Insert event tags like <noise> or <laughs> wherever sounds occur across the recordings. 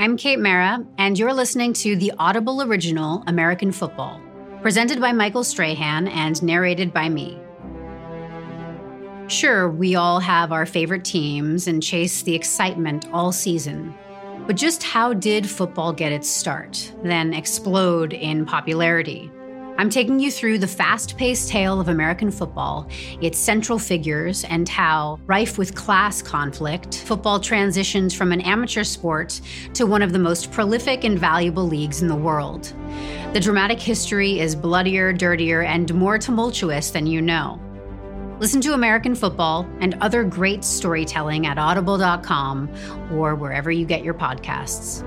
I'm Kate Mara, and you're listening to the Audible Original American Football, presented by Michael Strahan and narrated by me. Sure, we all have our favorite teams and chase the excitement all season. But just how did football get its start, then explode in popularity? I'm taking you through the fast paced tale of American football, its central figures, and how, rife with class conflict, football transitions from an amateur sport to one of the most prolific and valuable leagues in the world. The dramatic history is bloodier, dirtier, and more tumultuous than you know. Listen to American football and other great storytelling at audible.com or wherever you get your podcasts.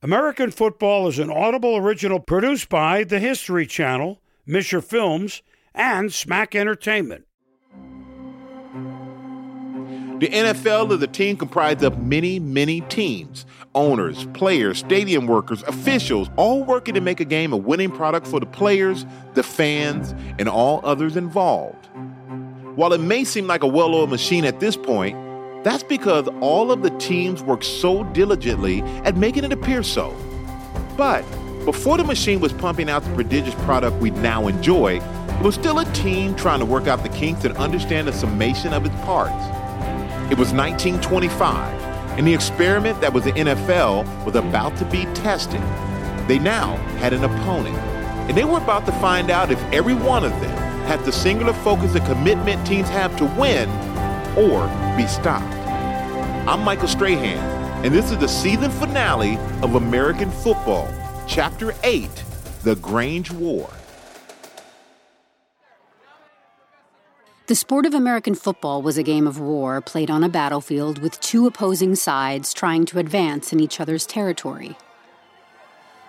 American Football is an Audible original produced by the History Channel, Misher Films, and SMAC Entertainment. The NFL is a team comprised of many, many teams owners, players, stadium workers, officials, all working to make a game a winning product for the players, the fans, and all others involved. While it may seem like a well oiled machine at this point, that's because all of the teams work so diligently at making it appear so. But before the machine was pumping out the prodigious product we now enjoy, it was still a team trying to work out the kinks and understand the summation of its parts. It was 1925, and the experiment that was the NFL was about to be tested. They now had an opponent, and they were about to find out if every one of them had the singular focus and commitment teams have to win or be stopped. I'm Michael Strahan, and this is the season finale of American Football, Chapter 8 The Grange War. The sport of American football was a game of war played on a battlefield with two opposing sides trying to advance in each other's territory.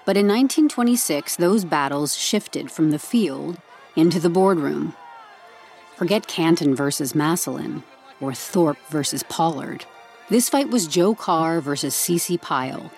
But in 1926, those battles shifted from the field into the boardroom. Forget Canton versus Massillon or Thorpe versus Pollard. This fight was Joe Carr versus C.C. Pyle,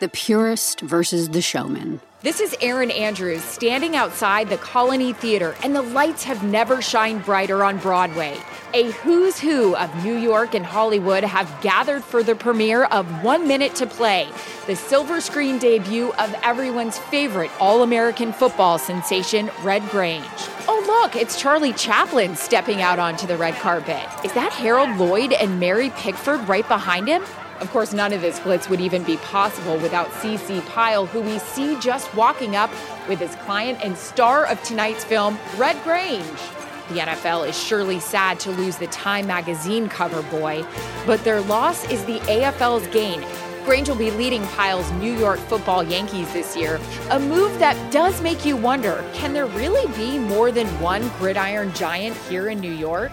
the purist versus the showman. This is Erin Andrews standing outside the Colony Theater, and the lights have never shined brighter on Broadway. A who's who of New York and Hollywood have gathered for the premiere of One Minute to Play, the silver screen debut of everyone's favorite All American football sensation, Red Grange. Oh, look, it's Charlie Chaplin stepping out onto the red carpet. Is that Harold Lloyd and Mary Pickford right behind him? Of course, none of this blitz would even be possible without CC Pyle, who we see just walking up with his client and star of tonight's film, Red Grange. The NFL is surely sad to lose the Time magazine cover boy, but their loss is the AFL's gain. Grange will be leading Pyle's New York football Yankees this year, a move that does make you wonder can there really be more than one gridiron giant here in New York?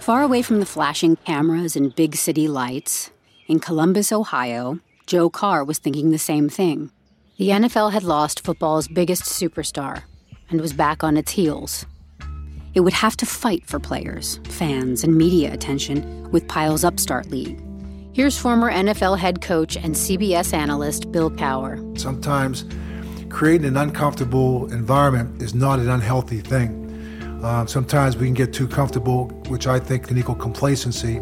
Far away from the flashing cameras and big city lights, in Columbus, Ohio, Joe Carr was thinking the same thing. The NFL had lost football's biggest superstar and was back on its heels. It would have to fight for players, fans, and media attention with Pyle's Upstart League. Here's former NFL head coach and CBS analyst Bill Cowher. Sometimes creating an uncomfortable environment is not an unhealthy thing. Uh, sometimes we can get too comfortable, which I think can equal complacency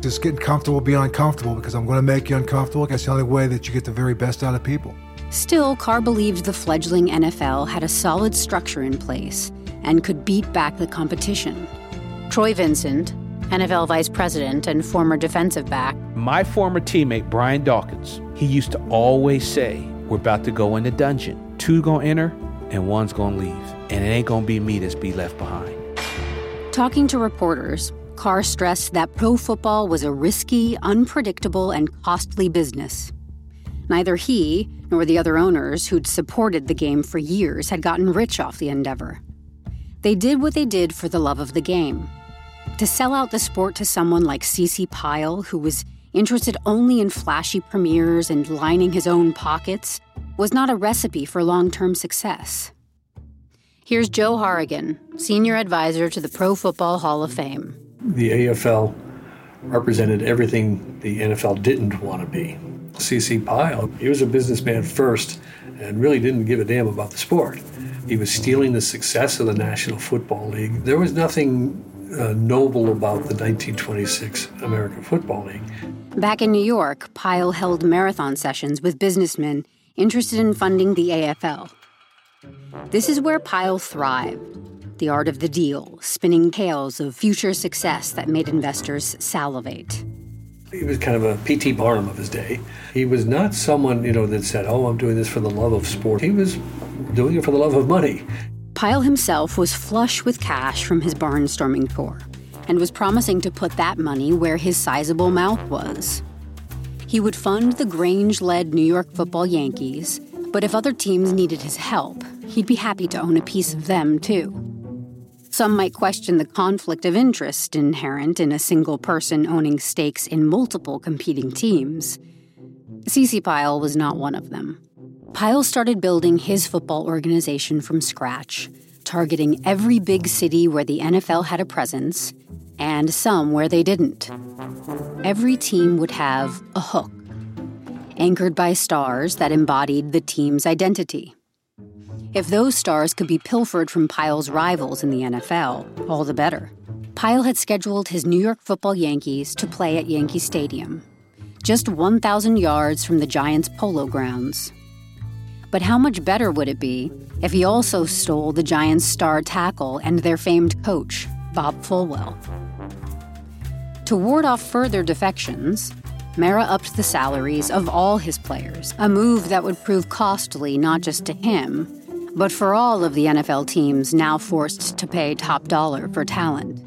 just getting comfortable being uncomfortable because I'm going to make you uncomfortable. That's the only way that you get the very best out of people. Still, Carr believed the fledgling NFL had a solid structure in place and could beat back the competition. Troy Vincent, NFL vice president and former defensive back. My former teammate, Brian Dawkins, he used to always say, We're about to go in the dungeon. Two gonna enter and one's gonna leave. And it ain't gonna be me that's be left behind. Talking to reporters, Carr stressed that pro football was a risky, unpredictable, and costly business. Neither he nor the other owners who'd supported the game for years had gotten rich off the endeavor. They did what they did for the love of the game. To sell out the sport to someone like CC Pyle, who was interested only in flashy premieres and lining his own pockets, was not a recipe for long term success. Here's Joe Horrigan, senior advisor to the Pro Football Hall of Fame the AFL represented everything the NFL didn't want to be. CC Pyle, he was a businessman first and really didn't give a damn about the sport. He was stealing the success of the National Football League. There was nothing uh, noble about the 1926 American Football League. Back in New York, Pyle held marathon sessions with businessmen interested in funding the AFL. This is where Pyle thrived the art of the deal, spinning tales of future success that made investors salivate. He was kind of a P.T. Barnum of his day. He was not someone, you know, that said, oh, I'm doing this for the love of sport. He was doing it for the love of money. Pyle himself was flush with cash from his barnstorming tour and was promising to put that money where his sizable mouth was. He would fund the Grange led New York football Yankees, but if other teams needed his help, he'd be happy to own a piece of them too. Some might question the conflict of interest inherent in a single person owning stakes in multiple competing teams. CC Pyle was not one of them. Pyle started building his football organization from scratch, targeting every big city where the NFL had a presence and some where they didn't. Every team would have a hook, anchored by stars that embodied the team's identity. If those stars could be pilfered from Pyle's rivals in the NFL, all the better. Pyle had scheduled his New York football Yankees to play at Yankee Stadium, just 1,000 yards from the Giants' polo grounds. But how much better would it be if he also stole the Giants' star tackle and their famed coach, Bob Folwell? To ward off further defections, Mara upped the salaries of all his players, a move that would prove costly not just to him, but for all of the NFL teams now forced to pay top dollar for talent.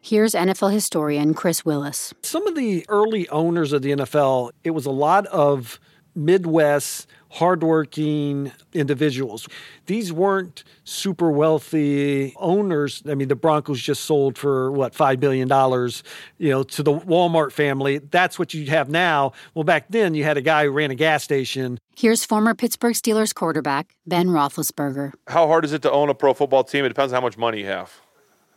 Here's NFL historian Chris Willis. Some of the early owners of the NFL, it was a lot of Midwest, hardworking individuals. These weren't super wealthy owners. I mean, the Broncos just sold for what five billion dollars, you know, to the Walmart family. That's what you have now. Well, back then you had a guy who ran a gas station. Here's former Pittsburgh Steelers quarterback Ben Roethlisberger. How hard is it to own a pro football team? It depends on how much money you have.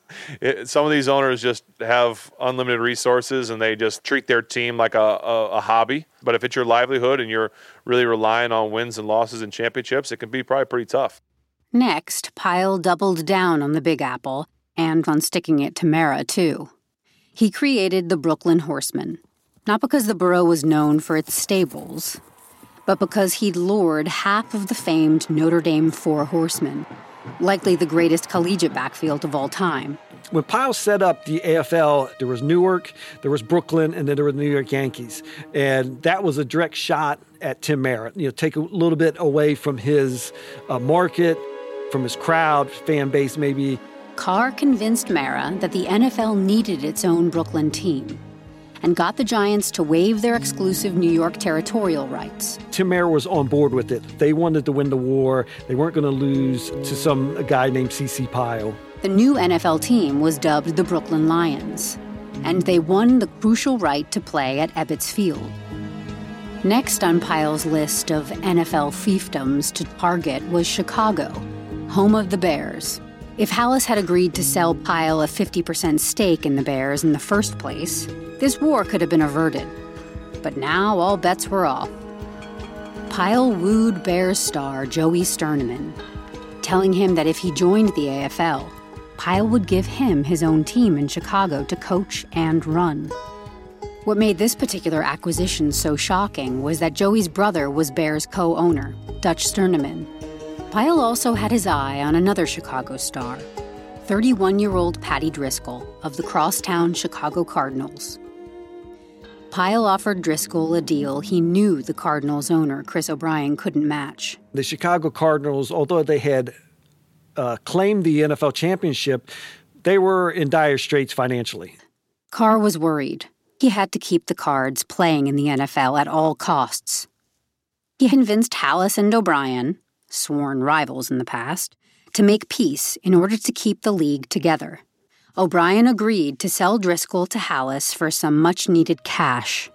<laughs> It, some of these owners just have unlimited resources and they just treat their team like a, a, a, hobby. But if it's your livelihood and you're really relying on wins and losses and championships, it can be probably pretty tough. Next, Pyle doubled down on the Big Apple and on sticking it to Mara, too. He created the Brooklyn Horsemen, not because the borough was known for its stables, but because he'd lured half of the famed Notre Dame Four Horsemen likely the greatest collegiate backfield of all time. When Pyle set up the AFL, there was Newark, there was Brooklyn, and then there were the New York Yankees. And that was a direct shot at Tim Mara. You know, take a little bit away from his uh, market, from his crowd, fan base maybe. Carr convinced Mara that the NFL needed its own Brooklyn team and got the Giants to waive their exclusive New York territorial rights. Tim Mara was on board with it. They wanted to win the war. They weren't going to lose to some guy named C.C. Pyle. The new NFL team was dubbed the Brooklyn Lions, and they won the crucial right to play at Ebbets Field. Next on Pyle's list of NFL fiefdoms to target was Chicago, home of the Bears. If Halas had agreed to sell Pyle a 50% stake in the Bears in the first place, this war could have been averted, but now all bets were off. Pyle wooed Bears star Joey Sternaman, telling him that if he joined the AFL, Pyle would give him his own team in Chicago to coach and run. What made this particular acquisition so shocking was that Joey's brother was Bears co owner, Dutch Sternaman. Pyle also had his eye on another Chicago star, 31 year old Paddy Driscoll of the crosstown Chicago Cardinals. Pyle offered Driscoll a deal he knew the Cardinals owner, Chris O'Brien, couldn't match. The Chicago Cardinals, although they had uh, claimed the NFL championship, they were in dire straits financially. Carr was worried. He had to keep the cards playing in the NFL at all costs. He convinced Halas and O'Brien, sworn rivals in the past, to make peace in order to keep the league together. O'Brien agreed to sell Driscoll to Halas for some much needed cash.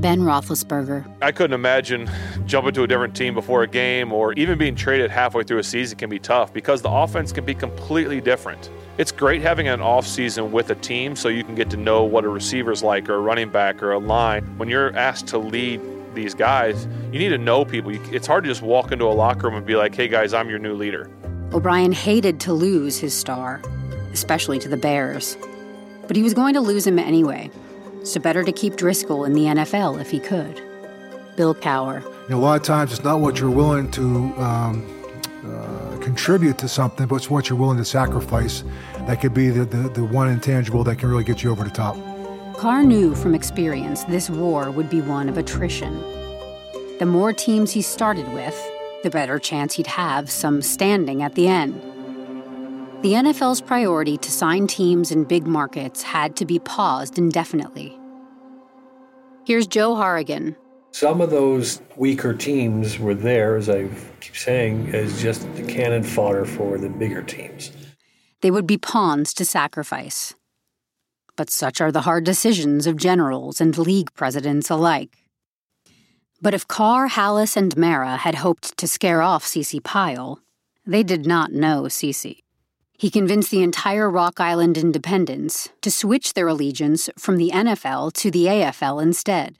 Ben Roethlisberger. I couldn't imagine jumping to a different team before a game or even being traded halfway through a season can be tough because the offense can be completely different. It's great having an off season with a team so you can get to know what a receiver's like or a running back or a line. When you're asked to lead these guys, you need to know people. It's hard to just walk into a locker room and be like, hey guys, I'm your new leader. O'Brien hated to lose his star especially to the Bears. But he was going to lose him anyway, so better to keep Driscoll in the NFL if he could. Bill Cowher. You know, a lot of times it's not what you're willing to um, uh, contribute to something, but it's what you're willing to sacrifice that could be the, the, the one intangible that can really get you over the top. Carr knew from experience this war would be one of attrition. The more teams he started with, the better chance he'd have some standing at the end. The NFL's priority to sign teams in big markets had to be paused indefinitely. Here's Joe Horrigan. Some of those weaker teams were there, as I keep saying, as just the cannon fodder for the bigger teams. They would be pawns to sacrifice. But such are the hard decisions of generals and league presidents alike. But if Carr, Halas, and Mara had hoped to scare off CC Pyle, they did not know CC. He convinced the entire Rock Island Independents to switch their allegiance from the NFL to the AFL instead.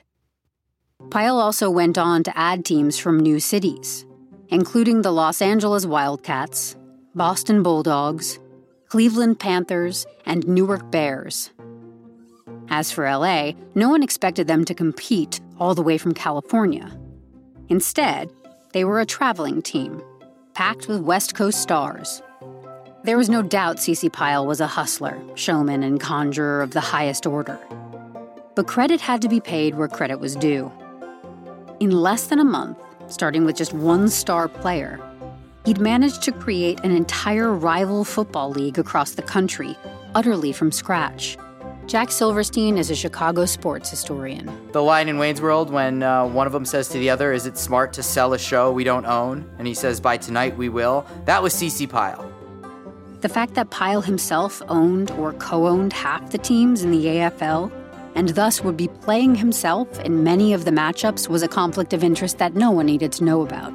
Pyle also went on to add teams from new cities, including the Los Angeles Wildcats, Boston Bulldogs, Cleveland Panthers, and Newark Bears. As for LA, no one expected them to compete all the way from California. Instead, they were a traveling team, packed with West Coast stars. There was no doubt CC Pyle was a hustler, showman, and conjurer of the highest order. But credit had to be paid where credit was due. In less than a month, starting with just one star player, he'd managed to create an entire rival football league across the country, utterly from scratch. Jack Silverstein is a Chicago sports historian. The line in Wayne's World when uh, one of them says to the other, Is it smart to sell a show we don't own? And he says, By tonight we will. That was CC Pyle. The fact that Pyle himself owned or co owned half the teams in the AFL and thus would be playing himself in many of the matchups was a conflict of interest that no one needed to know about.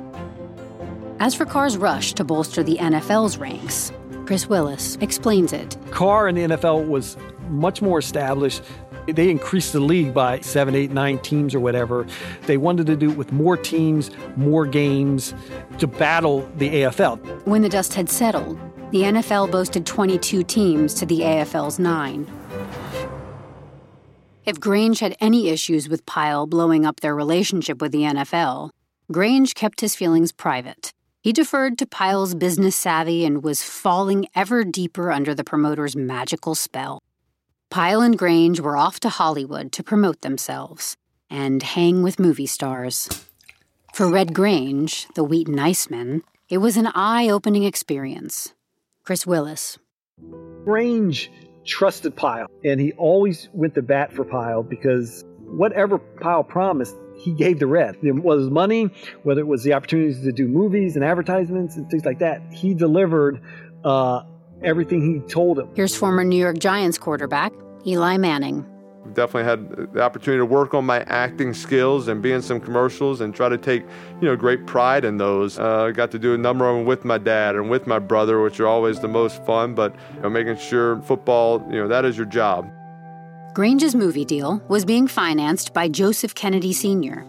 As for Carr's rush to bolster the NFL's ranks, Chris Willis explains it. Carr in the NFL was much more established. They increased the league by seven, eight, nine teams or whatever. They wanted to do it with more teams, more games to battle the AFL. When the dust had settled, the NFL boasted 22 teams to the AFL's nine. If Grange had any issues with Pyle blowing up their relationship with the NFL, Grange kept his feelings private. He deferred to Pyle's business savvy and was falling ever deeper under the promoter's magical spell. Pyle and Grange were off to Hollywood to promote themselves and hang with movie stars. For Red Grange, the Wheaton Iceman, it was an eye opening experience. Chris Willis. Range trusted Pyle, and he always went to bat for Pyle because whatever Pyle promised, he gave the red. It was money, whether it was the opportunities to do movies and advertisements and things like that, he delivered uh, everything he told him. Here's former New York Giants quarterback Eli Manning. Definitely had the opportunity to work on my acting skills and be in some commercials and try to take, you know, great pride in those. Uh, got to do a number of them with my dad and with my brother, which are always the most fun. But you know, making sure football, you know, that is your job. Grange's movie deal was being financed by Joseph Kennedy Sr.,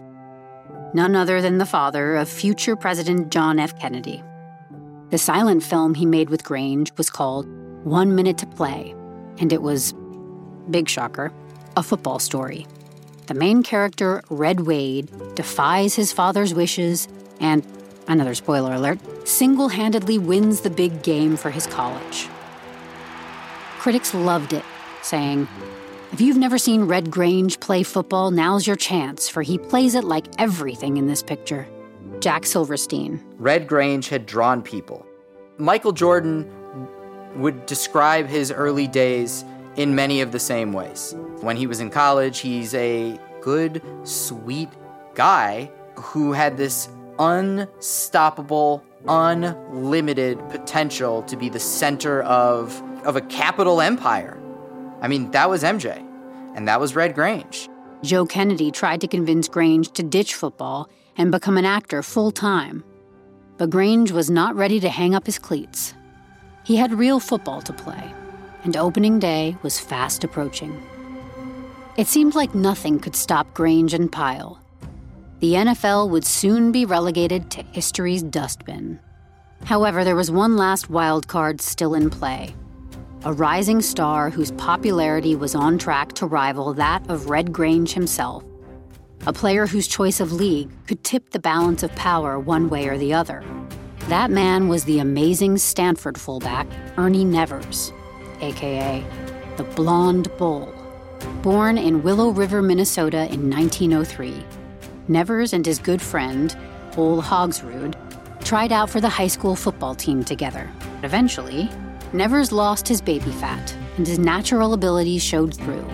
none other than the father of future President John F. Kennedy. The silent film he made with Grange was called One Minute to Play, and it was big shocker, a football story. The main character, Red Wade, defies his father's wishes and, another spoiler alert, single handedly wins the big game for his college. Critics loved it, saying, If you've never seen Red Grange play football, now's your chance, for he plays it like everything in this picture. Jack Silverstein. Red Grange had drawn people. Michael Jordan would describe his early days in many of the same ways. When he was in college, he's a good, sweet guy who had this unstoppable, unlimited potential to be the center of, of a capital empire. I mean, that was MJ, and that was Red Grange. Joe Kennedy tried to convince Grange to ditch football and become an actor full time. But Grange was not ready to hang up his cleats. He had real football to play and opening day was fast approaching. It seemed like nothing could stop Grange and Pyle. The NFL would soon be relegated to history's dustbin. However, there was one last wild card still in play. a rising star whose popularity was on track to rival that of Red Grange himself. A player whose choice of league could tip the balance of power one way or the other. That man was the amazing Stanford fullback, Ernie Nevers, aka the Blonde Bull. Born in Willow River, Minnesota in 1903, Nevers and his good friend, Ole Haugsrud, tried out for the high school football team together. Eventually, Nevers lost his baby fat, and his natural abilities showed through.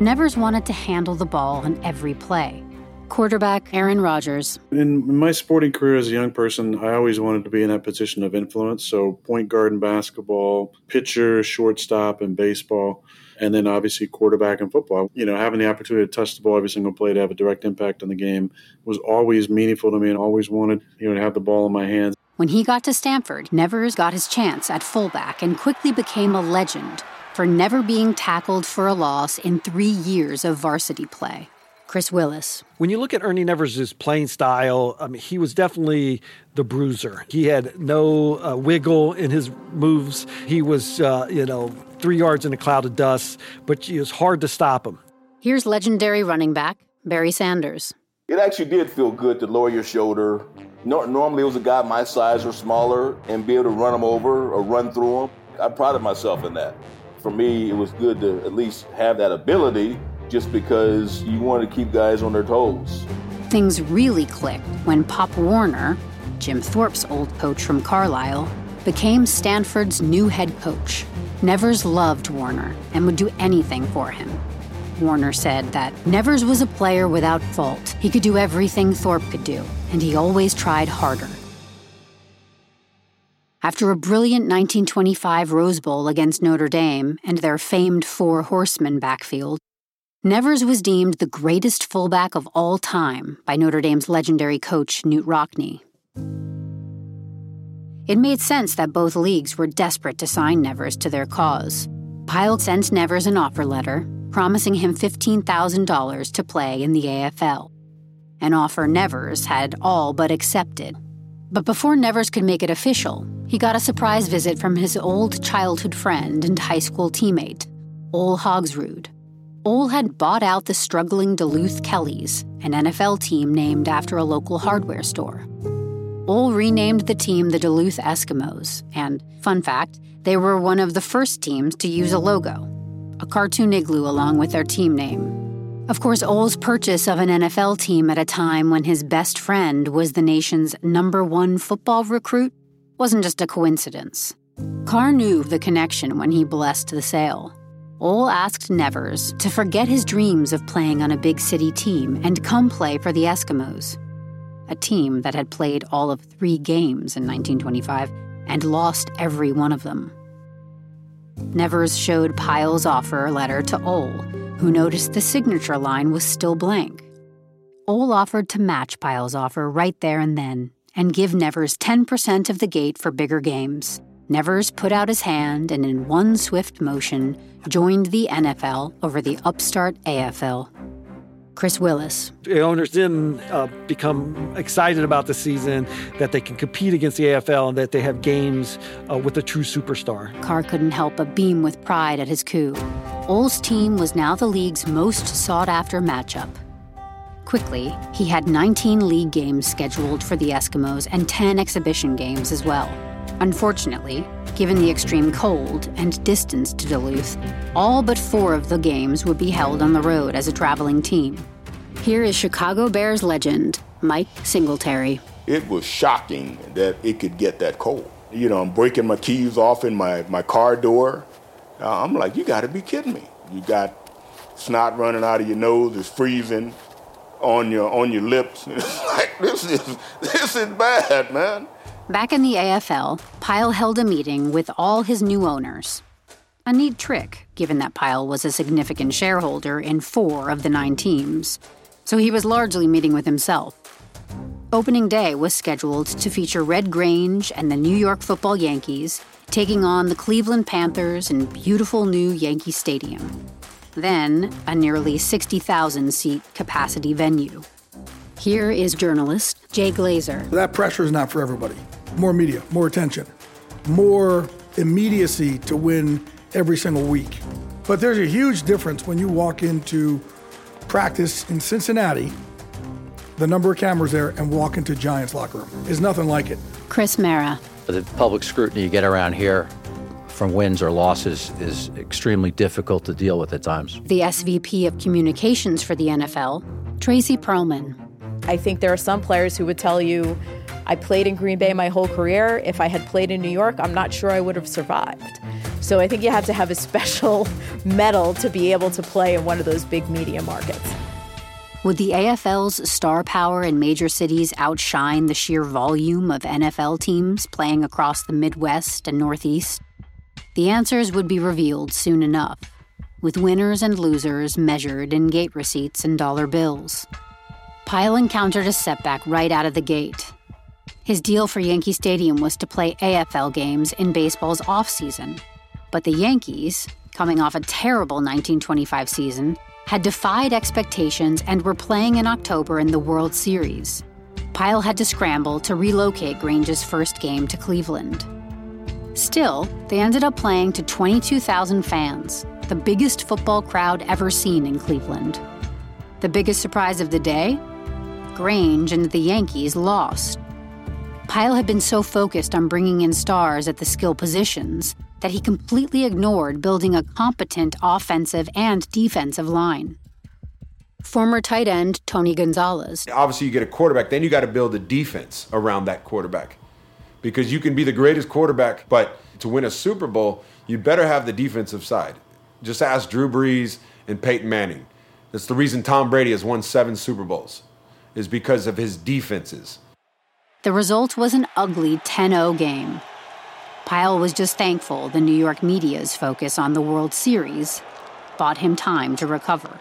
Nevers wanted to handle the ball on every play. Quarterback Aaron Rodgers. In my sporting career as a young person, I always wanted to be in that position of influence. So, point guard in basketball, pitcher, shortstop in baseball, and then obviously quarterback in football. You know, having the opportunity to touch the ball every single play to have a direct impact on the game was always meaningful to me and always wanted, you know, to have the ball in my hands. When he got to Stanford, Nevers got his chance at fullback and quickly became a legend for never being tackled for a loss in three years of varsity play. Chris Willis. When you look at Ernie Nevers' playing style, I mean, he was definitely the bruiser. He had no uh, wiggle in his moves. He was, uh, you know, three yards in a cloud of dust, but it was hard to stop him. Here's legendary running back Barry Sanders. It actually did feel good to lower your shoulder. normally, it was a guy my size or smaller and be able to run him over or run through him. I prided myself in that. For me, it was good to at least have that ability just because you want to keep guys on their toes. Things really clicked when Pop Warner, Jim Thorpe's old coach from Carlisle, became Stanford's new head coach. Nevers loved Warner and would do anything for him. Warner said that Nevers was a player without fault. He could do everything Thorpe could do, and he always tried harder. After a brilliant 1925 Rose Bowl against Notre Dame and their famed four horsemen backfield, Nevers was deemed the greatest fullback of all time by Notre Dame's legendary coach, Knute Rockne. It made sense that both leagues were desperate to sign Nevers to their cause. Pyle sent Nevers an offer letter promising him $15,000 to play in the AFL, an offer Nevers had all but accepted. But before Nevers could make it official, he got a surprise visit from his old childhood friend and high school teammate, Ole Haugsrud. Ole had bought out the struggling Duluth Kellys, an NFL team named after a local hardware store. Ole renamed the team the Duluth Eskimos, and, fun fact, they were one of the first teams to use a logo, a cartoon igloo along with their team name. Of course, Ole's purchase of an NFL team at a time when his best friend was the nation's number one football recruit wasn't just a coincidence. Carr knew the connection when he blessed the sale. Ole asked Nevers to forget his dreams of playing on a big city team and come play for the Eskimos, a team that had played all of three games in 1925 and lost every one of them. Nevers showed Pyle's offer letter to Ole, who noticed the signature line was still blank. Ole offered to match Pyle's offer right there and then and give Nevers 10% of the gate for bigger games. Nevers put out his hand and, in one swift motion, joined the NFL over the upstart AFL. Chris Willis. The owners didn't uh, become excited about the season, that they can compete against the AFL, and that they have games uh, with a true superstar. Carr couldn't help but beam with pride at his coup. Ole's team was now the league's most sought after matchup. Quickly, he had 19 league games scheduled for the Eskimos and 10 exhibition games as well. Unfortunately, given the extreme cold and distance to Duluth, all but four of the games would be held on the road as a traveling team. Here is Chicago Bears legend, Mike Singletary. It was shocking that it could get that cold. You know, I'm breaking my keys off in my, my car door. Uh, I'm like, you got to be kidding me. You got snot running out of your nose, it's freezing on your on your lips. <laughs> It's like this is this is bad, man. Back in the AFL, Pyle held a meeting with all his new owners. A neat trick, given that Pyle was a significant shareholder in four of the nine teams, so he was largely meeting with himself. Opening day was scheduled to feature Red Grange and the New York football Yankees taking on the Cleveland Panthers in beautiful new Yankee Stadium. Then, a nearly 60,000 seat capacity venue. Here is journalist Jay Glazer. That pressure is not for everybody more media, more attention, more immediacy to win every single week. But there's a huge difference when you walk into practice in Cincinnati, the number of cameras there, and walk into Giants locker room. There's nothing like it. Chris Mara. The public scrutiny you get around here from wins or losses is extremely difficult to deal with at times. The SVP of Communications for the NFL, Tracy Perlman. I think there are some players who would tell you, I played in Green Bay my whole career. If I had played in New York, I'm not sure I would have survived. So I think you have to have a <laughs> special mettle to be able to play in one of those big media markets. Would the AFL's star power in major cities outshine the sheer volume of NFL teams playing across the Midwest and Northeast? The answers would be revealed soon enough, with winners and losers measured in gate receipts and dollar bills. Pyle encountered a setback right out of the gate. His deal for Yankee Stadium was to play AFL games in baseball's offseason. But the Yankees, coming off a terrible 1925 season, had defied expectations and were playing in October in the World Series. Pyle had to scramble to relocate Grange's first game to Cleveland. Still, they ended up playing to 22,000 fans, the biggest football crowd ever seen in Cleveland. The biggest surprise of the day? Grange and the Yankees lost. Pyle had been so focused on bringing in stars at the skill positions that he completely ignored building a competent offensive and defensive line. Former tight end Tony Gonzalez. Obviously, you get a quarterback, then you got to build a defense around that quarterback. Because you can be the greatest quarterback, but to win a Super Bowl, you better have the defensive side. Just ask Drew Brees and Peyton Manning. That's the reason Tom Brady has won seven Super Bowls, is because of his defenses. The result was an ugly 10 0 game. Pyle was just thankful the New York media's focus on the World Series bought him time to recover.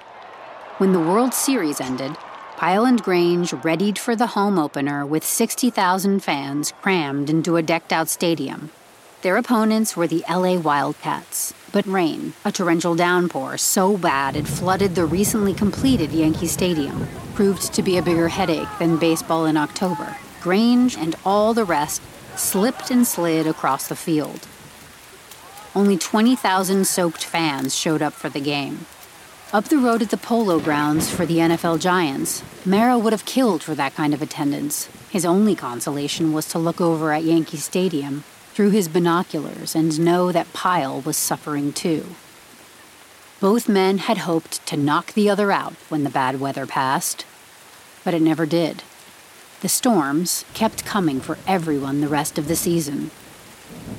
When the World Series ended, Pyle and Grange readied for the home opener with 60,000 fans crammed into a decked out stadium. Their opponents were the LA Wildcats, but rain, a torrential downpour so bad it flooded the recently completed Yankee Stadium, proved to be a bigger headache than baseball in October. Grange and all the rest slipped and slid across the field. Only 20,000 soaked fans showed up for the game. Up the road at the Polo Grounds for the NFL Giants, Mara would have killed for that kind of attendance. His only consolation was to look over at Yankee Stadium through his binoculars and know that Pyle was suffering too. Both men had hoped to knock the other out when the bad weather passed, but it never did. The storms kept coming for everyone the rest of the season.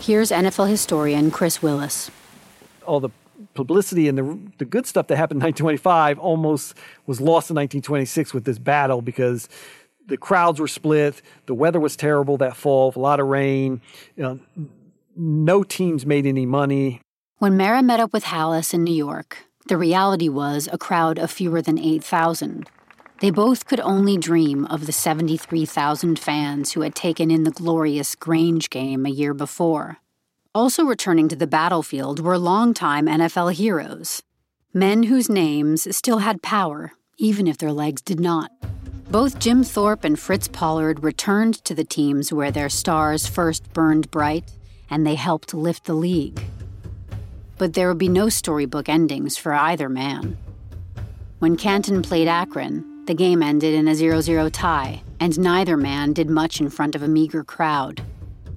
Here's NFL historian Chris Willis. All the publicity and the, the good stuff that happened in 1925 almost was lost in 1926 with this battle because the crowds were split. The weather was terrible that fall, a lot of rain. You know, no teams made any money. When Mara met up with Halas in New York, the reality was a crowd of fewer than 8,000. They both could only dream of the 73,000 fans who had taken in the glorious Grange game a year before. Also returning to the battlefield were longtime NFL heroes, men whose names still had power, even if their legs did not. Both Jim Thorpe and Fritz Pollard returned to the teams where their stars first burned bright, and they helped lift the league. But there would be no storybook endings for either man. When Canton played Akron, the game ended in a 0 0 tie, and neither man did much in front of a meager crowd.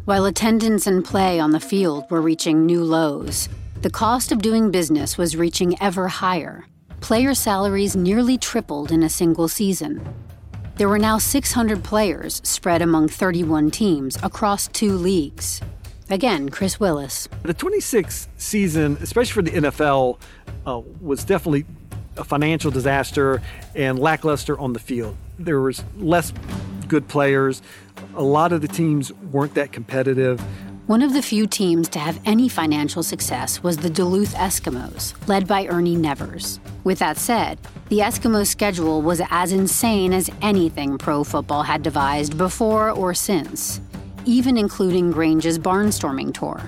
While attendance and play on the field were reaching new lows, the cost of doing business was reaching ever higher. Player salaries nearly tripled in a single season. There were now 600 players spread among 31 teams across two leagues. Again, Chris Willis. The 26 season, especially for the NFL, uh, was definitely a financial disaster and lackluster on the field. There was less good players. A lot of the teams weren't that competitive. One of the few teams to have any financial success was the Duluth Eskimos, led by Ernie Nevers. With that said, the Eskimos' schedule was as insane as anything pro football had devised before or since, even including Grange's barnstorming tour.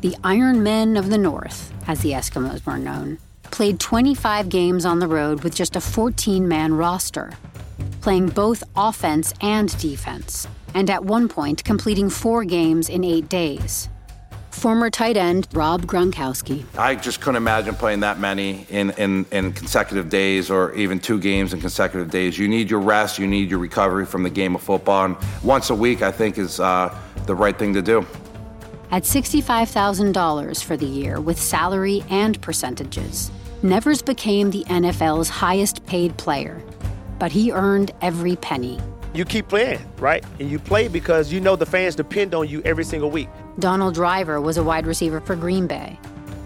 The Iron Men of the North, as the Eskimos were known, played 25 games on the road with just a 14 man roster, playing both offense and defense, and at one point completing four games in eight days. Former tight end Rob Gronkowski. I just couldn't imagine playing that many in, in, in consecutive days or even two games in consecutive days. You need your rest, you need your recovery from the game of football. And once a week, I think, is uh, the right thing to do. At $65,000 for the year with salary and percentages, Nevers became the NFL's highest paid player. But he earned every penny you keep playing, right? And you play because you know the fans depend on you every single week. Donald Driver was a wide receiver for Green Bay.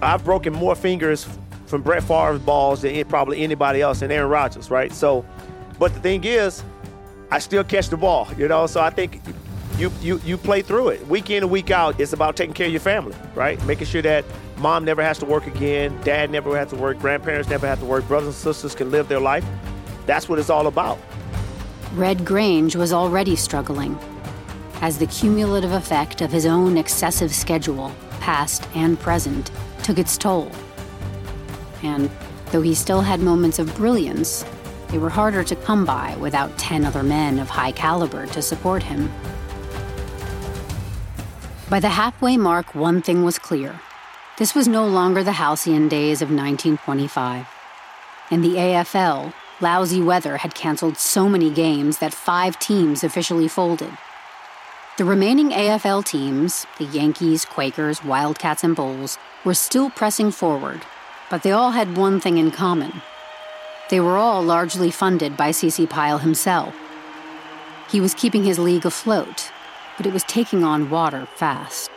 I've broken more fingers from Brett Favre's balls than probably anybody else and Aaron Rodgers, right? So, but the thing is, I still catch the ball, you know. So I think you you you play through it week in and week out. It's about taking care of your family, right? Making sure that mom never has to work again, dad never has to work, grandparents never have to work, brothers and sisters can live their life. That's what it's all about. Red Grange was already struggling, as the cumulative effect of his own excessive schedule, past and present, took its toll. And though he still had moments of brilliance, they were harder to come by without 10 other men of high caliber to support him. By the halfway mark, one thing was clear. This was no longer the halcyon days of 1925. In the AFL, Lousy weather had canceled so many games that five teams officially folded. The remaining AFL teams, the Yankees, Quakers, Wildcats, and Bulls, were still pressing forward, but they all had one thing in common. They were all largely funded by C.C. Pyle himself. He was keeping his league afloat, but it was taking on water fast.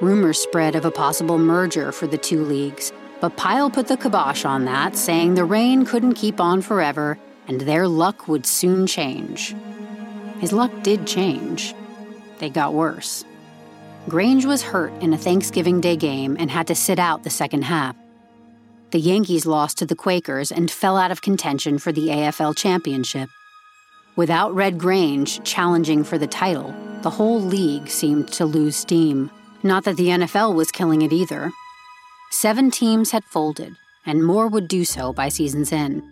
Rumors spread of a possible merger for the two leagues, but Pyle put the kibosh on that, saying the rain couldn't keep on forever and their luck would soon change. His luck did change. They got worse. Grange was hurt in a Thanksgiving Day game and had to sit out the second half. The Yankees lost to the Quakers and fell out of contention for the AFL championship. Without Red Grange challenging for the title, the whole league seemed to lose steam. Not that the NFL was killing it either. Seven teams had folded, and more would do so by season's end.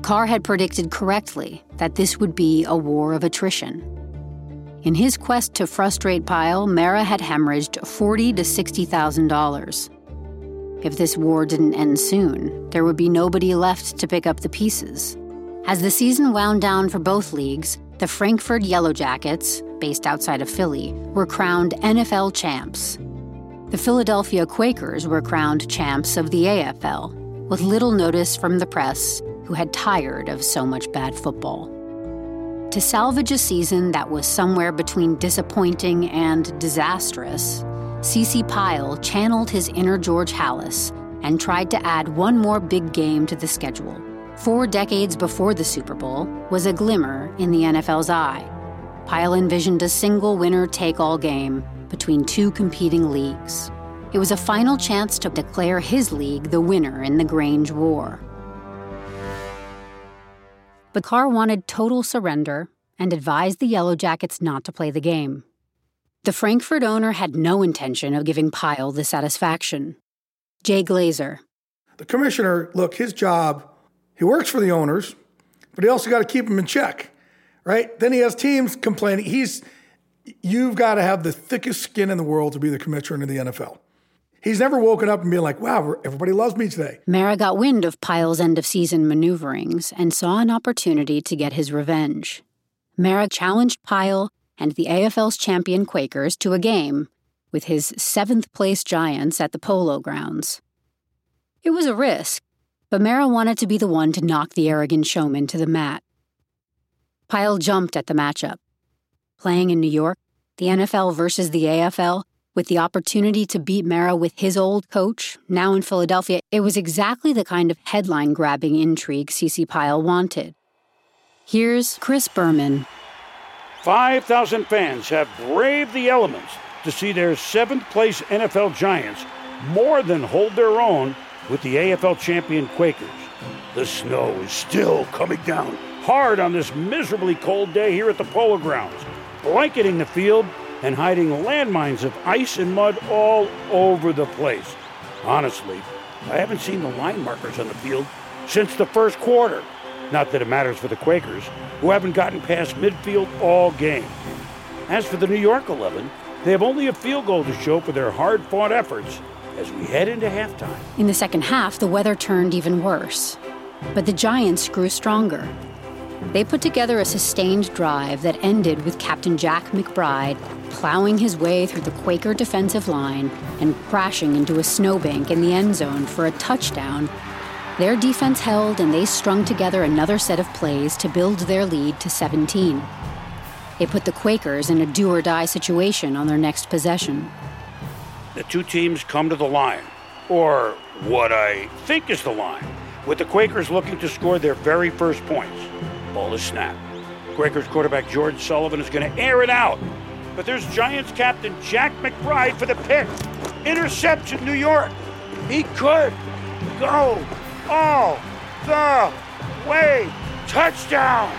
Carr had predicted correctly that this would be a war of attrition. In his quest to frustrate Pyle, Mara had hemorrhaged forty to sixty thousand dollars. If this war didn't end soon, there would be nobody left to pick up the pieces. As the season wound down for both leagues, the Frankford Yellow Jackets, based outside of Philly, were crowned NFL champs the Philadelphia Quakers were crowned champs of the AFL, with little notice from the press, who had tired of so much bad football. To salvage a season that was somewhere between disappointing and disastrous, CC Pyle channeled his inner George Halas and tried to add one more big game to the schedule. Four decades before the Super Bowl was a glimmer in the NFL's eye. Pyle envisioned a single winner take all game between two competing leagues. It was a final chance to declare his league the winner in the Grange War. But Carr wanted total surrender and advised the Yellow Jackets not to play the game. The Frankford owner had no intention of giving Pyle the satisfaction. Jay Glazer. The commissioner, look, his job, he works for the owners, but he also got to keep them in check, right? Then he has teams complaining. He's you've got to have the thickest skin in the world to be the commissioner in the NFL. He's never woken up and been like, wow, everybody loves me today. Mara got wind of Pyle's end of season maneuverings and saw an opportunity to get his revenge. Mara challenged Pyle and the AFL's champion Quakers to a game with his seventh place Giants at the Polo Grounds. It was a risk, but Mara wanted to be the one to knock the arrogant showman to the mat. Pyle jumped at the matchup playing in New York, the NFL versus the AFL, with the opportunity to beat Mara with his old coach, now in Philadelphia, it was exactly the kind of headline grabbing intrigue CC Pyle wanted. Here's Chris Berman. 5,000 fans have braved the elements to see their seventh place NFL Giants more than hold their own with the AFL champion Quakers. The snow is still coming down hard on this miserably cold day here at the Polo Grounds blanketing the field and hiding landmines of ice and mud all over the place. Honestly, I haven't seen the line markers on the field since the first quarter. Not that it matters for the Quakers, who haven't gotten past midfield all game. As for the New York 11, They have only a field goal to show for their hard fought efforts as we head into halftime. In the second half, the weather turned even worse. But the Giants grew stronger. They put together a sustained drive that ended with Captain Jack McBride plowing his way through the Quaker defensive line and crashing into a snowbank in the end zone for a touchdown. Their defense held and they strung together another set of plays to build their lead to 17. It put the Quakers in a do or die situation on their next possession. The two teams come to the line, or what I think is the line, with the Quakers looking to score their very first points. Ball is snapped. Quakers quarterback George Sullivan is going to air it out. But there's Giants captain Jack McBride for the pick. Interception, New York. He could go all the way. Touchdown.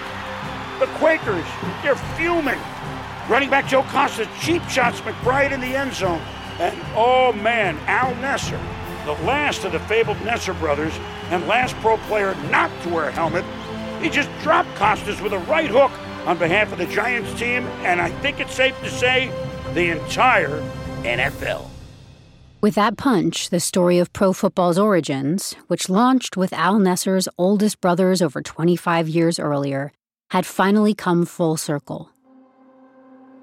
The Quakers, they're fuming. Running back Joe Costa cheap shots McBride in the end zone. And oh man, Al Nesser, the last of the fabled Nesser brothers and last pro player not to wear a helmet, he just dropped Costas with a right hook on behalf of the Giants team, and I think it's safe to say the entire NFL. With that punch, the story of pro football's origins, which launched with Al Nesser's oldest brothers over 25 years earlier, had finally come full circle.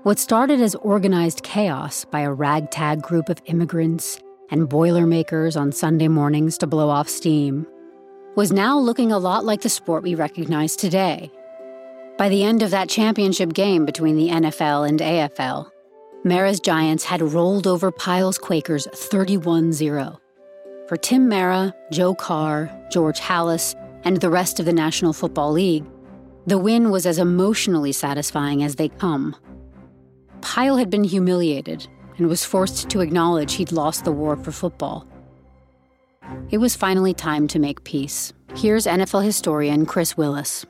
What started as organized chaos by a ragtag group of immigrants and Boilermakers on Sunday mornings to blow off steam was now looking a lot like the sport we recognize today. By the end of that championship game between the NFL and AFL, Mara's Giants had rolled over Pyle's Quakers 31 0. For Tim Mara, Joe Carr, George Halas, and the rest of the National Football League, the win was as emotionally satisfying as they come. Pyle had been humiliated and was forced to acknowledge he'd lost the war for football. It was finally time to make peace. Here's NFL historian Chris Willis.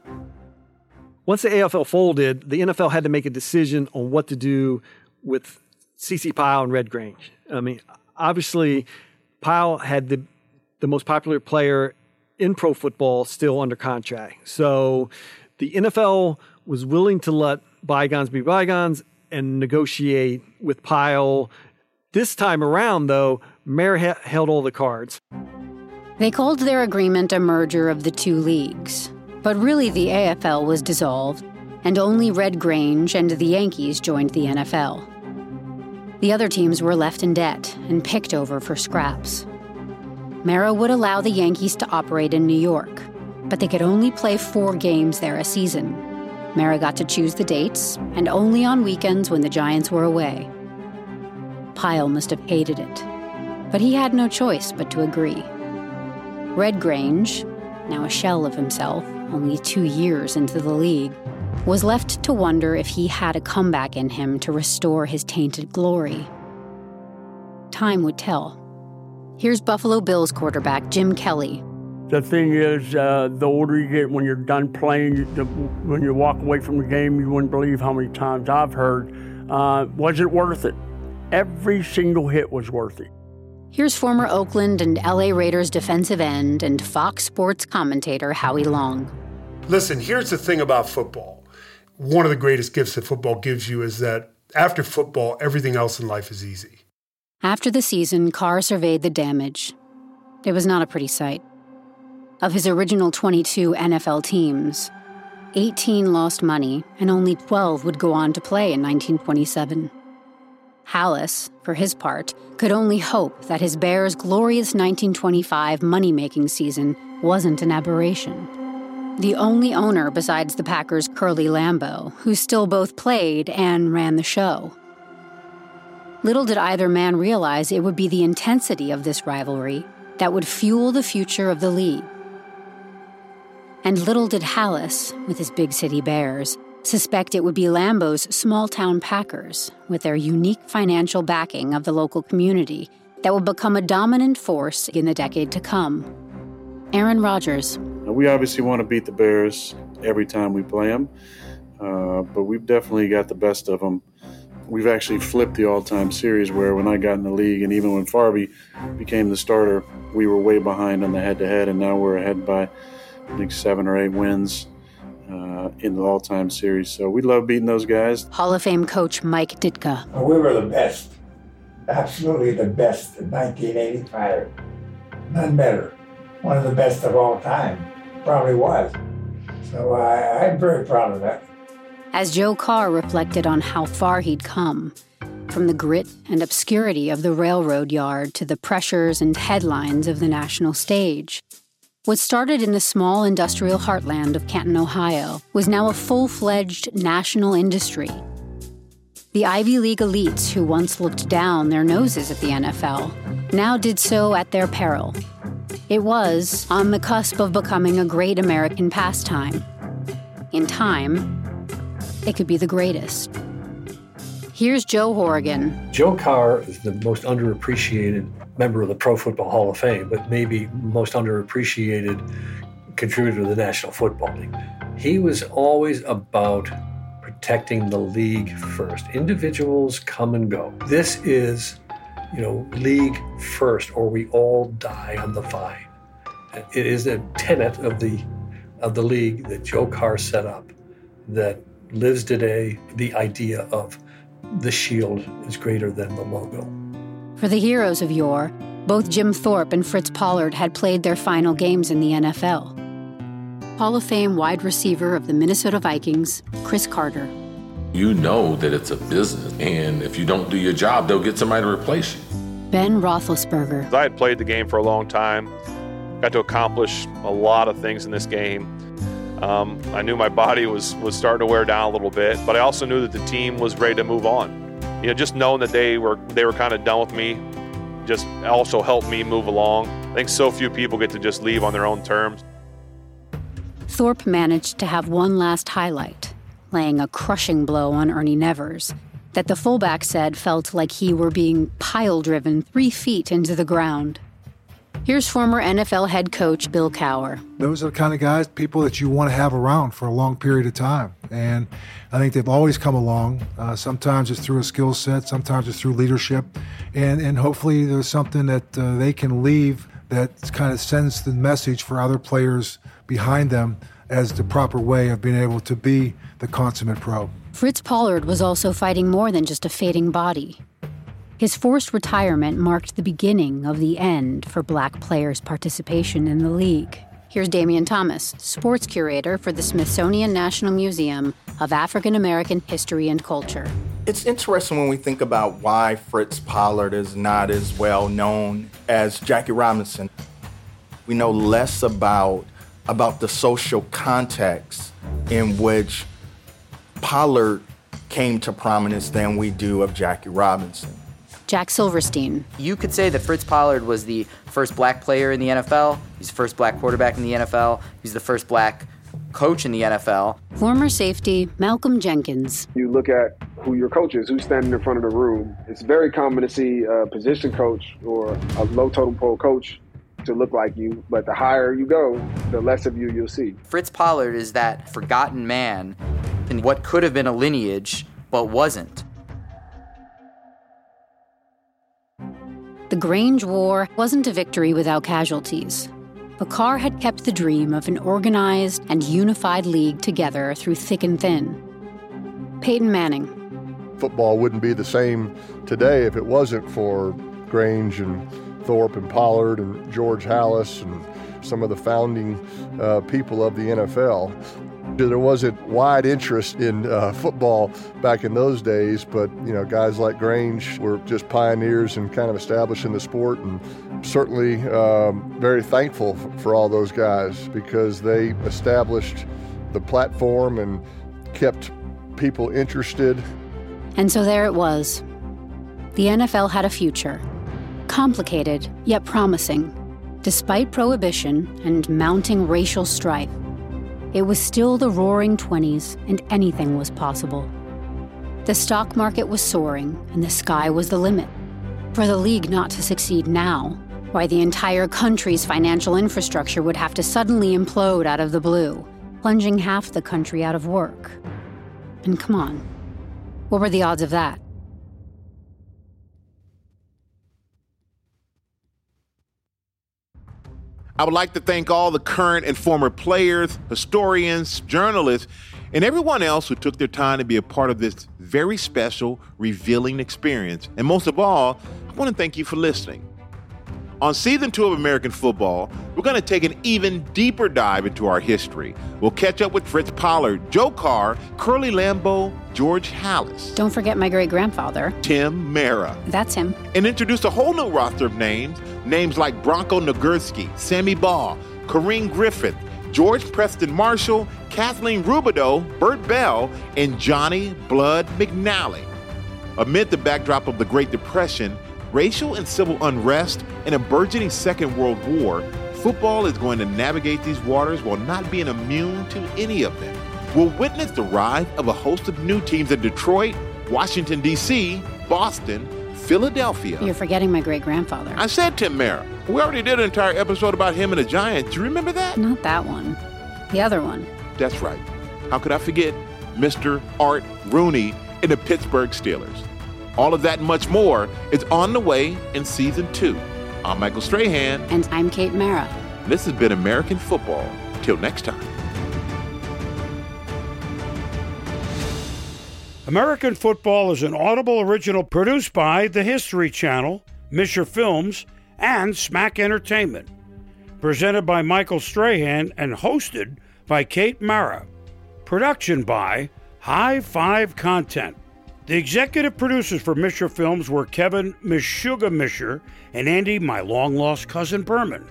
Once the AFL folded, the NFL had to make a decision on what to do with CC Pyle and Red Grange. I mean, obviously, Pyle had the the most popular player in pro football still under contract. So the NFL was willing to let bygones be bygones and negotiate with Pyle. This time around, though, Mara ha- held all the cards. They called their agreement a merger of the two leagues. But really, the AFL was dissolved, and only Red Grange and the Yankees joined the NFL. The other teams were left in debt and picked over for scraps. Mara would allow the Yankees to operate in New York, but they could only play four games there a season. Mara got to choose the dates, and only on weekends when the Giants were away. Pyle must have hated it, but he had no choice but to agree. Red Grange, now a shell of himself, only two years into the league, was left to wonder if he had a comeback in him to restore his tainted glory. Time would tell. Here's Buffalo Bills quarterback Jim Kelly. The thing is, uh, the older you get when you're done playing, the, when you walk away from the game, you wouldn't believe how many times I've heard, uh, was it worth it? Every single hit was worth it. Here's former Oakland and LA Raiders defensive end and Fox Sports commentator Howie Long. Listen, here's the thing about football. One of the greatest gifts that football gives you is that after football, everything else in life is easy. After the season, Carr surveyed the damage. It was not a pretty sight. Of his original 22 NFL teams, 18 lost money and only 12 would go on to play in 1927. Halas, for his part, could only hope that his Bears' glorious 1925 money making season wasn't an aberration. The only owner besides the Packers' Curly Lambeau, who still both played and ran the show. Little did either man realize it would be the intensity of this rivalry that would fuel the future of the league. And little did Halas, with his big city Bears, suspect it would be Lambeau's small town Packers, with their unique financial backing of the local community, that would become a dominant force in the decade to come. Aaron Rodgers. We obviously want to beat the Bears every time we play them, uh, but we've definitely got the best of them. We've actually flipped the all time series where when I got in the league and even when Farby became the starter, we were way behind on the head to head, and now we're ahead by, I think, seven or eight wins. Uh, uh, in the all-time series. So we love beating those guys. Hall of Fame coach Mike Ditka. We were the best, absolutely the best in 1985. None better. One of the best of all time. Probably was. So I, I'm very proud of that. As Joe Carr reflected on how far he'd come, from the grit and obscurity of the railroad yard to the pressures and headlines of the national stage. What started in the small industrial heartland of Canton, Ohio, was now a full fledged national industry. The Ivy League elites who once looked down their noses at the NFL now did so at their peril. It was on the cusp of becoming a great American pastime. In time, it could be the greatest. Here's Joe Horrigan. Joe Carr is the most underappreciated member of the Pro Football Hall of Fame, but maybe most underappreciated contributor to the National Football League. He was always about protecting the league first. Individuals come and go. This is, you know, league first, or we all die on the vine. It is a tenet of the of the league that Joe Carr set up that lives today. The idea of the shield is greater than the logo. For the heroes of yore, both Jim Thorpe and Fritz Pollard had played their final games in the NFL. Hall of Fame wide receiver of the Minnesota Vikings, Cris Carter. You know that it's a business, and if you don't do your job, they'll get somebody to replace you. Ben Roethlisberger. I had played the game for a long time, got to accomplish a lot of things in this game. Um, I knew my body was was starting to wear down a little bit, but I also knew that the team was ready to move on. You know, just knowing that they were they were kind of done with me, just also helped me move along. I think so few people get to just leave on their own terms. Thorpe managed to have one last highlight, laying a crushing blow on Ernie Nevers, that the fullback said felt like he were being pile driven three feet into the ground. Here's former NFL head coach Bill Cowher. Those are the kind of guys, people that you want to have around for a long period of time. And I think they've always come along. Uh, sometimes it's through a skill set, sometimes it's through leadership. And, and hopefully there's something that uh, they can leave that kind of sends the message for other players behind them as the proper way of being able to be the consummate pro. Fritz Pollard was also fighting more than just a fading body. His forced retirement marked the beginning of the end for black players' participation in the league. Here's Damion Thomas, sports curator for the Smithsonian National Museum of African American History and Culture. It's interesting when we think about why Fritz Pollard is not as well known as Jackie Robinson. We know less about about the social context in which Pollard came to prominence than we do of Jackie Robinson. Jack Silverstein. You could say that Fritz Pollard was the first black player in the NFL. He's the first black quarterback in the NFL. He's the first black coach in the NFL. Former safety Malcolm Jenkins. You look at who your coach is, who's standing in front of the room. It's very common to see a position coach or a low totem pole coach to look like you, but the higher you go, the less of you you'll see. Fritz Pollard is that forgotten man in what could have been a lineage but wasn't. The Grange War wasn't a victory without casualties. Carr had kept the dream of an organized and unified league together through thick and thin. Peyton Manning. Football wouldn't be the same today if it wasn't for Grange and Thorpe and Pollard and George Halas and some of the founding uh, people of the NFL. There wasn't wide interest in uh, football back in those days, but you know, guys like Grange were just pioneers and kind of establishing the sport, and certainly um, very thankful for all those guys because they established the platform and kept people interested. And so there it was. The NFL had a future, complicated yet promising, despite prohibition and mounting racial strife. It was still the roaring 20s, and anything was possible. The stock market was soaring, and the sky was the limit. For the league not to succeed now, why the entire country's financial infrastructure would have to suddenly implode out of the blue, plunging half the country out of work. And come on, what were the odds of that? I would like to thank all the current and former players, historians, journalists, and everyone else who took their time to be a part of this very special, revealing experience. And most of all, I want to thank you for listening. On season two of American football, we're going to take an even deeper dive into our history. We'll catch up with Fritz Pollard, Joe Carr, Curly Lambeau, George Halas, Don't forget my great grandfather. Tim Mara, That's him. and introduce a whole new roster of names. Names like Bronco Nagurski, Sammy Baugh, Kareem Griffith, George Preston Marshall, Kathleen Rubidoux, Bert Bell, and Johnny Blood McNally. Amid the backdrop of the Great Depression, racial and civil unrest, and a burgeoning Second World War, football is going to navigate these waters while not being immune to any of them. We'll witness the rise of a host of new teams in Detroit, Washington, D.C., Boston, Philadelphia. You're forgetting my great grandfather. I said Tim Mara. We already did an entire episode about him and the Giants. Do you remember that? Not that one. The other one. That's right. How could I forget Mr. Art Rooney and the Pittsburgh Steelers? All of that and much more is on the way in season two. I'm Michael Strahan. And I'm Kate Mara. This has been American Football. Till next time. American Football is an Audible original produced by the History Channel, Misher Films, and SMAC Entertainment. Presented by Michael Strahan and hosted by Kate Mara. Production by High Five Content. The executive producers for Misher Films were Kevin Mishuga Misher and Andy, my long lost cousin Berman.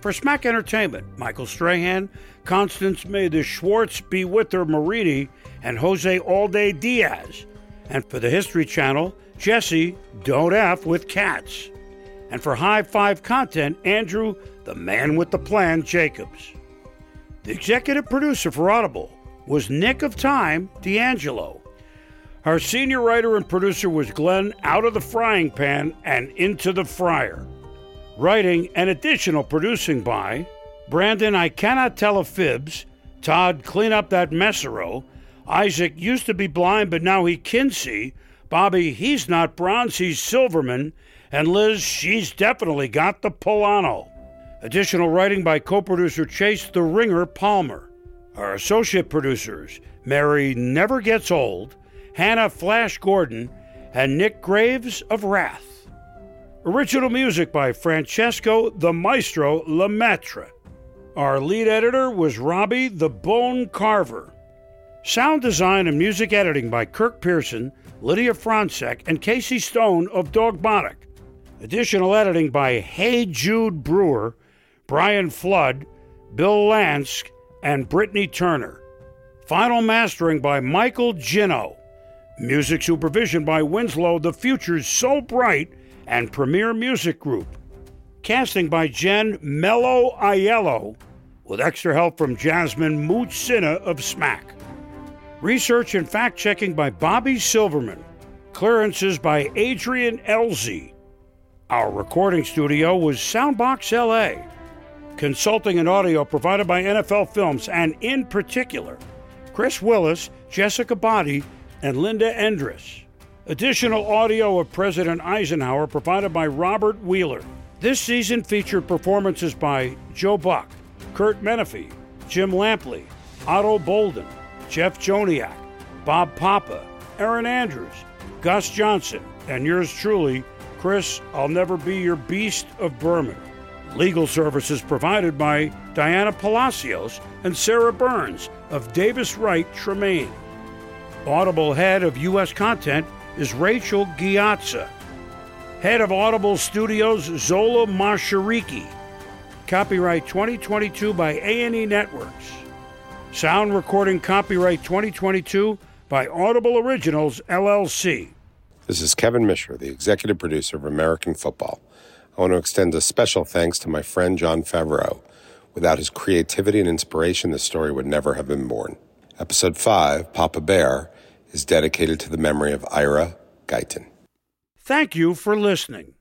For SMAC Entertainment, Michael Strahan, Constance May the Schwartz be with her Marini, and Jose Alday Diaz. And for the History Channel, Jesse Don't F with Cats. And for High Five Content, Andrew, the man with the plan, Jacobs. The executive producer for Audible was Nick of Time D'Angelo. Our senior writer and producer was Glenn out of the frying pan and into the fryer. Writing and additional producing by Brandon I Cannot Tell a Fibs, Todd Clean Up That Messero, Isaac used to be blind but now he can see, Bobby He's Not Bronze, He's Silverman, and Liz She's Definitely Got the Polano. Additional writing by co producer Chase the Ringer Palmer. Our associate producers Mary Never Gets Old, Hannah Flash Gordon, and Nick Graves of Wrath. Original music by Francesco the Maestro Lemaitre. Our lead editor was Robbie the Bone Carver. Sound design and music editing by Kirk Pearson, Lydia Franczek, and Casey Stone of Dogmatic. Additional editing by Hey Jude Brewer, Brian Flood, Bill Lance, and Brittany Turner. Final mastering by Michael Gino. Music supervision by Winslow The Future's So Bright and Premier Music Group. Casting by Jen Mello Aiello, with extra help from Jasmine Mootsina of SMAC. Research and fact checking by Bobby Silverman. Clearances by Adrian Elzy. Our recording studio was Soundbox LA. Consulting and audio provided by NFL Films and, in particular, Chris Willis, Jessica Body, and Linda Endress. Additional audio of President Eisenhower provided by Robert Wheeler. This season featured performances by Joe Buck, Kurt Menefee, Jim Lampley, Otto Bolden, Jeff Joniak, Bob Papa, Aaron Andrews, Gus Johnson, and yours truly, Chris, I'll never be your beast of Berman. Legal services provided by Diana Palacios and Sarah Burns of Davis Wright Tremaine. Audible head of U.S. content is Rachel Ghiazza. Head of Audible Studios, Zola Mashariki. Copyright 2022 by A&E Networks. Sound recording copyright 2022 by Audible Originals, LLC. This is Kevin Misher, the executive producer of American Football. I want to extend a special thanks to my friend Jon Favreau. Without his creativity and inspiration, this story would never have been born. Episode 5, Papa Bear, is dedicated to the memory of Ira Guyton. Thank you for listening.